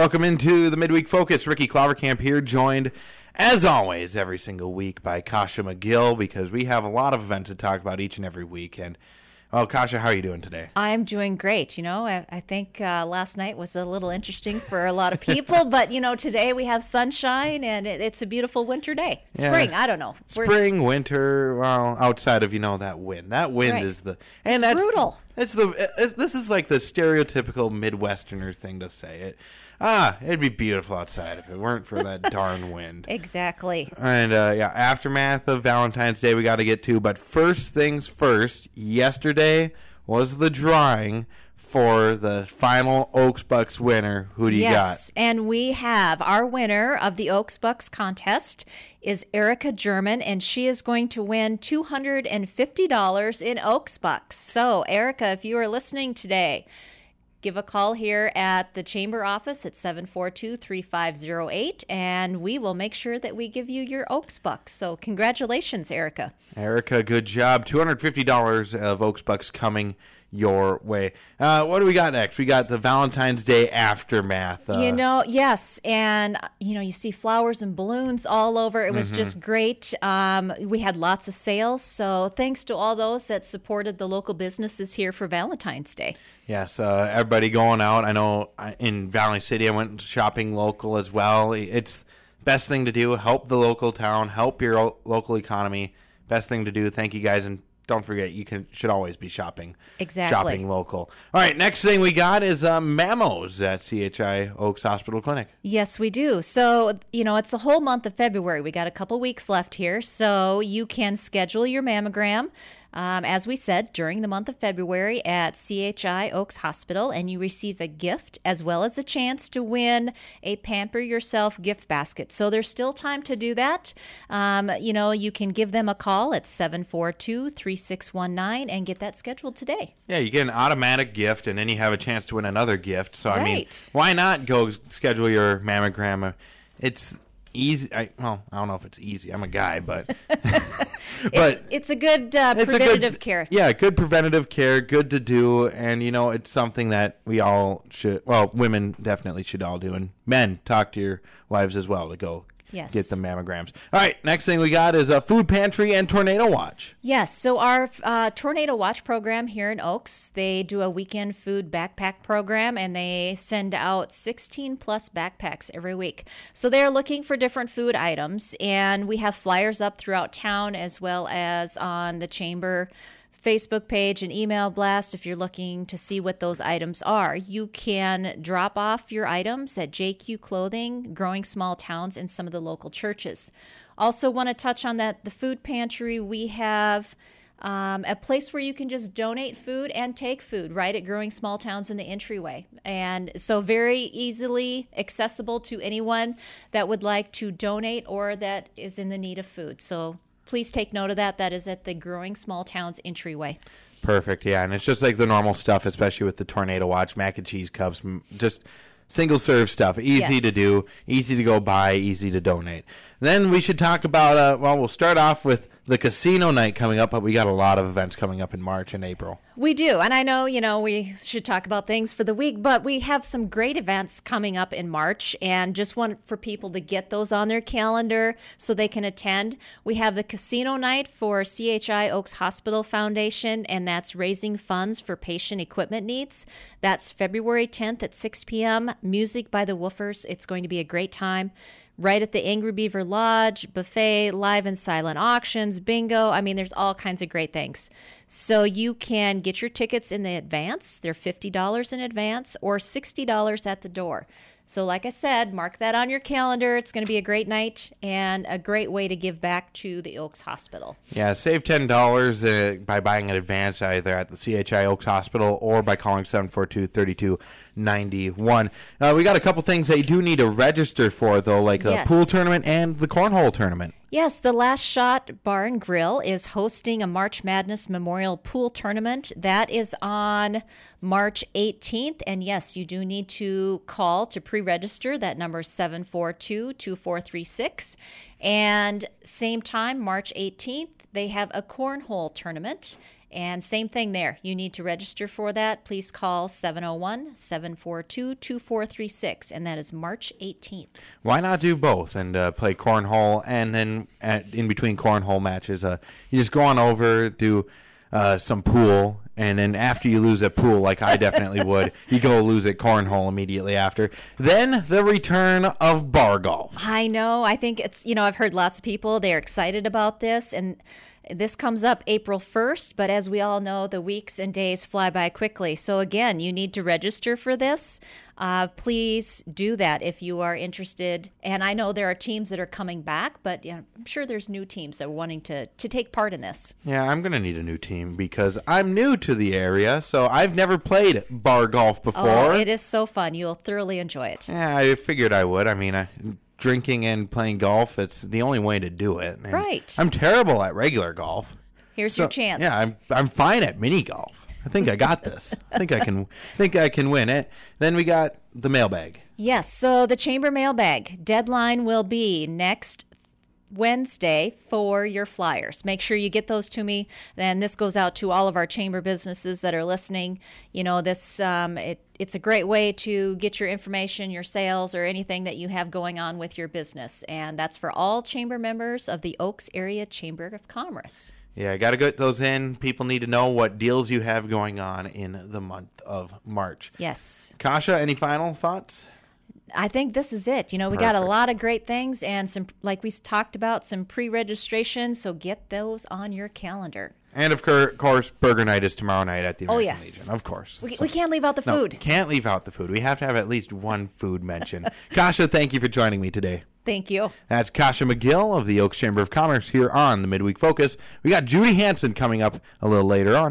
Welcome into the midweek focus. Ricky Clovercamp here, joined as always every single week by Kasha McGill because we have a lot of events to talk about each and every week. And oh, Kasha, how are you doing today? I'm doing great. You know, I, I think uh, last night was a little interesting for a lot of people, but you know, today we have sunshine and it, it's a beautiful winter day. Yeah. Spring, I don't know. We're- Spring, winter, well, outside of you know that wind. That wind Right. is the and It's that's brutal. It's the it's, this is like the stereotypical Midwesterner thing to say. It ah, it'd be beautiful outside if it weren't for that darn wind. Exactly. And uh, yeah, aftermath of Valentine's Day we got to get to. But first things first, yesterday was the drawing for the final Oakes Bucks winner. Who do you got? yes, and we have our winner of the Oakes Bucks contest is Erica German, and she is going to win two hundred and fifty dollars in Oakes Bucks. So, Erica, if you are listening today, give a call here at the chamber office at 742-3508 and we will make sure that we give you your Oakes Bucks. So, congratulations, Erica. Erica, good job. Two hundred fifty dollars of Oakes Bucks coming your way. Uh, what do we got next? We got the Valentine's Day aftermath. Uh, You know, yes, and you know, you see flowers and balloons all over. It was Mm-hmm. just great. Um, we had lots of sales, so thanks to all those that supported the local businesses here for Valentine's Day. Yes, uh, everybody going out. I know uh, in Valley City, I went shopping local as well. It's best thing to do. Help the local town. Help your local economy. Best thing to do. Thank you guys, and don't forget you can should always be shopping. Exactly. Shopping local. All right. Next thing we got is uh, Mamos at CHI Oakes Hospital Clinic. Yes, we do. So, you know, it's the whole month of February. We got a couple weeks left here. So, you can schedule your mammogram, um, as we said, during the month of February at CHI Oakes Hospital, and you receive a gift as well as a chance to win a Pamper Yourself gift basket. So, there's still time to do that. Um, you know, you can give them a call at 742 3619 and get that scheduled today. Yeah, you get an automatic gift, and then you have a chance to win another gift. So I mean, why not go schedule your mammogram? It's easy. I, well, I don't know if it's easy. I'm a guy, but but it's, it's a good uh, it's preventative a good care. Yeah, good preventative care, good to do, and you know it's something that we all should. Well, women definitely should all do, and men talk to your wives as well to go. Yes. Get the mammograms. All right, next thing we got is a food pantry and tornado watch. Yes, so our uh, Tornado Watch program here in Oakes, they do a weekend food backpack program and they send out 16 plus backpacks every week. So they're looking for different food items, and we have flyers up throughout town as well as on the chamber. Facebook page and email blast if you're looking to see what those items are. You can drop off your items at JQ Clothing, Growing Small Towns, and some of the local churches. Also, want to touch on that the food pantry. We have um, a place where you can just donate food and take food right at Growing Small Towns in the entryway. And so, very easily accessible to anyone that would like to donate or that is in the need of food. So, please take note of that. That is at the Growing Small Towns entryway. Perfect. Yeah, and it's just like the normal stuff, especially with the tornado watch, mac and cheese cups, just single serve stuff. Easy Yes. to do, easy to go buy, easy to donate. Then we should talk about. Uh, well, we'll start off with the casino night coming up, but we got a lot of events coming up in March and April. We do. And I know, you know, we should talk about things for the week, but we have some great events coming up in March and just want for people to get those on their calendar so they can attend. We have the casino night for CHI Oakes Hospital Foundation, and that's raising funds for patient equipment needs. That's February 10th at 6 p.m. Music by the Woofers. It's going to be a great time right at the Angry Beaver Lodge, buffet, live and silent auctions, bingo. I mean, there's all kinds of great things. So you can get your tickets in the advance. They're $50 in advance or $60 at the door. So, like I said, mark that on your calendar. It's going to be a great night and a great way to give back to the Oakes Hospital. Yeah, save ten dollars uh, by buying in advance either at the CHI Oakes Hospital or by calling 742-3291. Uh, we got a couple things that you do need to register for though, like the Yes. pool tournament and the cornhole tournament. Yes, the Last Shot Bar and Grill is hosting a March Madness Memorial Pool Tournament. That is on March 18th. And yes, you do need to call to pre register. That number is 742 2436. And same time, March 18th, they have a cornhole tournament. And same thing there. You need to register for that. Please call 701 742 2436, and that is March 18th. Why not do both and uh, play cornhole and then at, in between cornhole matches, uh, you just go on over, do uh, some pool, and then after you lose at pool, like I definitely would, you go lose at cornhole immediately after. Then the return of bar golf. I know. I think it's, you know, I've heard lots of people, they're excited about this. And this comes up April 1st, but as we all know, the weeks and days fly by quickly. So, again, you need to register for this. Uh, please do that if you are interested. And I know there are teams that are coming back, but you know, I'm sure there's new teams that are wanting to, to take part in this. Yeah, I'm going to need a new team because I'm new to the area, so I've never played bar golf before. Oh, it is so fun. You'll thoroughly enjoy it. Yeah, I figured I would. I mean, I drinking and playing golf, it's the only way to do it. And Right. I'm terrible at regular golf. Here's So, your chance. Yeah, I'm I'm fine at mini golf. I think I got this. I think I can think I can win it. Then we got the mailbag. Yes, so the chamber mailbag deadline will be next Wednesday for your flyers. Make sure you get those to me. And this goes out to all of our chamber businesses that are listening. You know, this um, it, it's a great way to get your information, your sales, or anything that you have going on with your business. And that's for all chamber members of the Oakes Area Chamber of Commerce. Yeah, got to get those in. People need to know what deals you have going on in the month of March. Yes. Kasha, any final thoughts? I think this is it. You know, we got a lot of great things and some, like we talked about, some pre registration. So get those on your calendar. And of course, Burger Night is tomorrow night at the oh, American Oh, yes. Legion. Of course. We, So- we can't leave out the No, food. Can't leave out the food. We have to have at least one food mention. Kasha, thank you for joining me today. Thank you. That's Kasha McGill of the Oakes Chamber of Commerce here on the Midweek Focus. We got Judy Hansen coming up a little later on.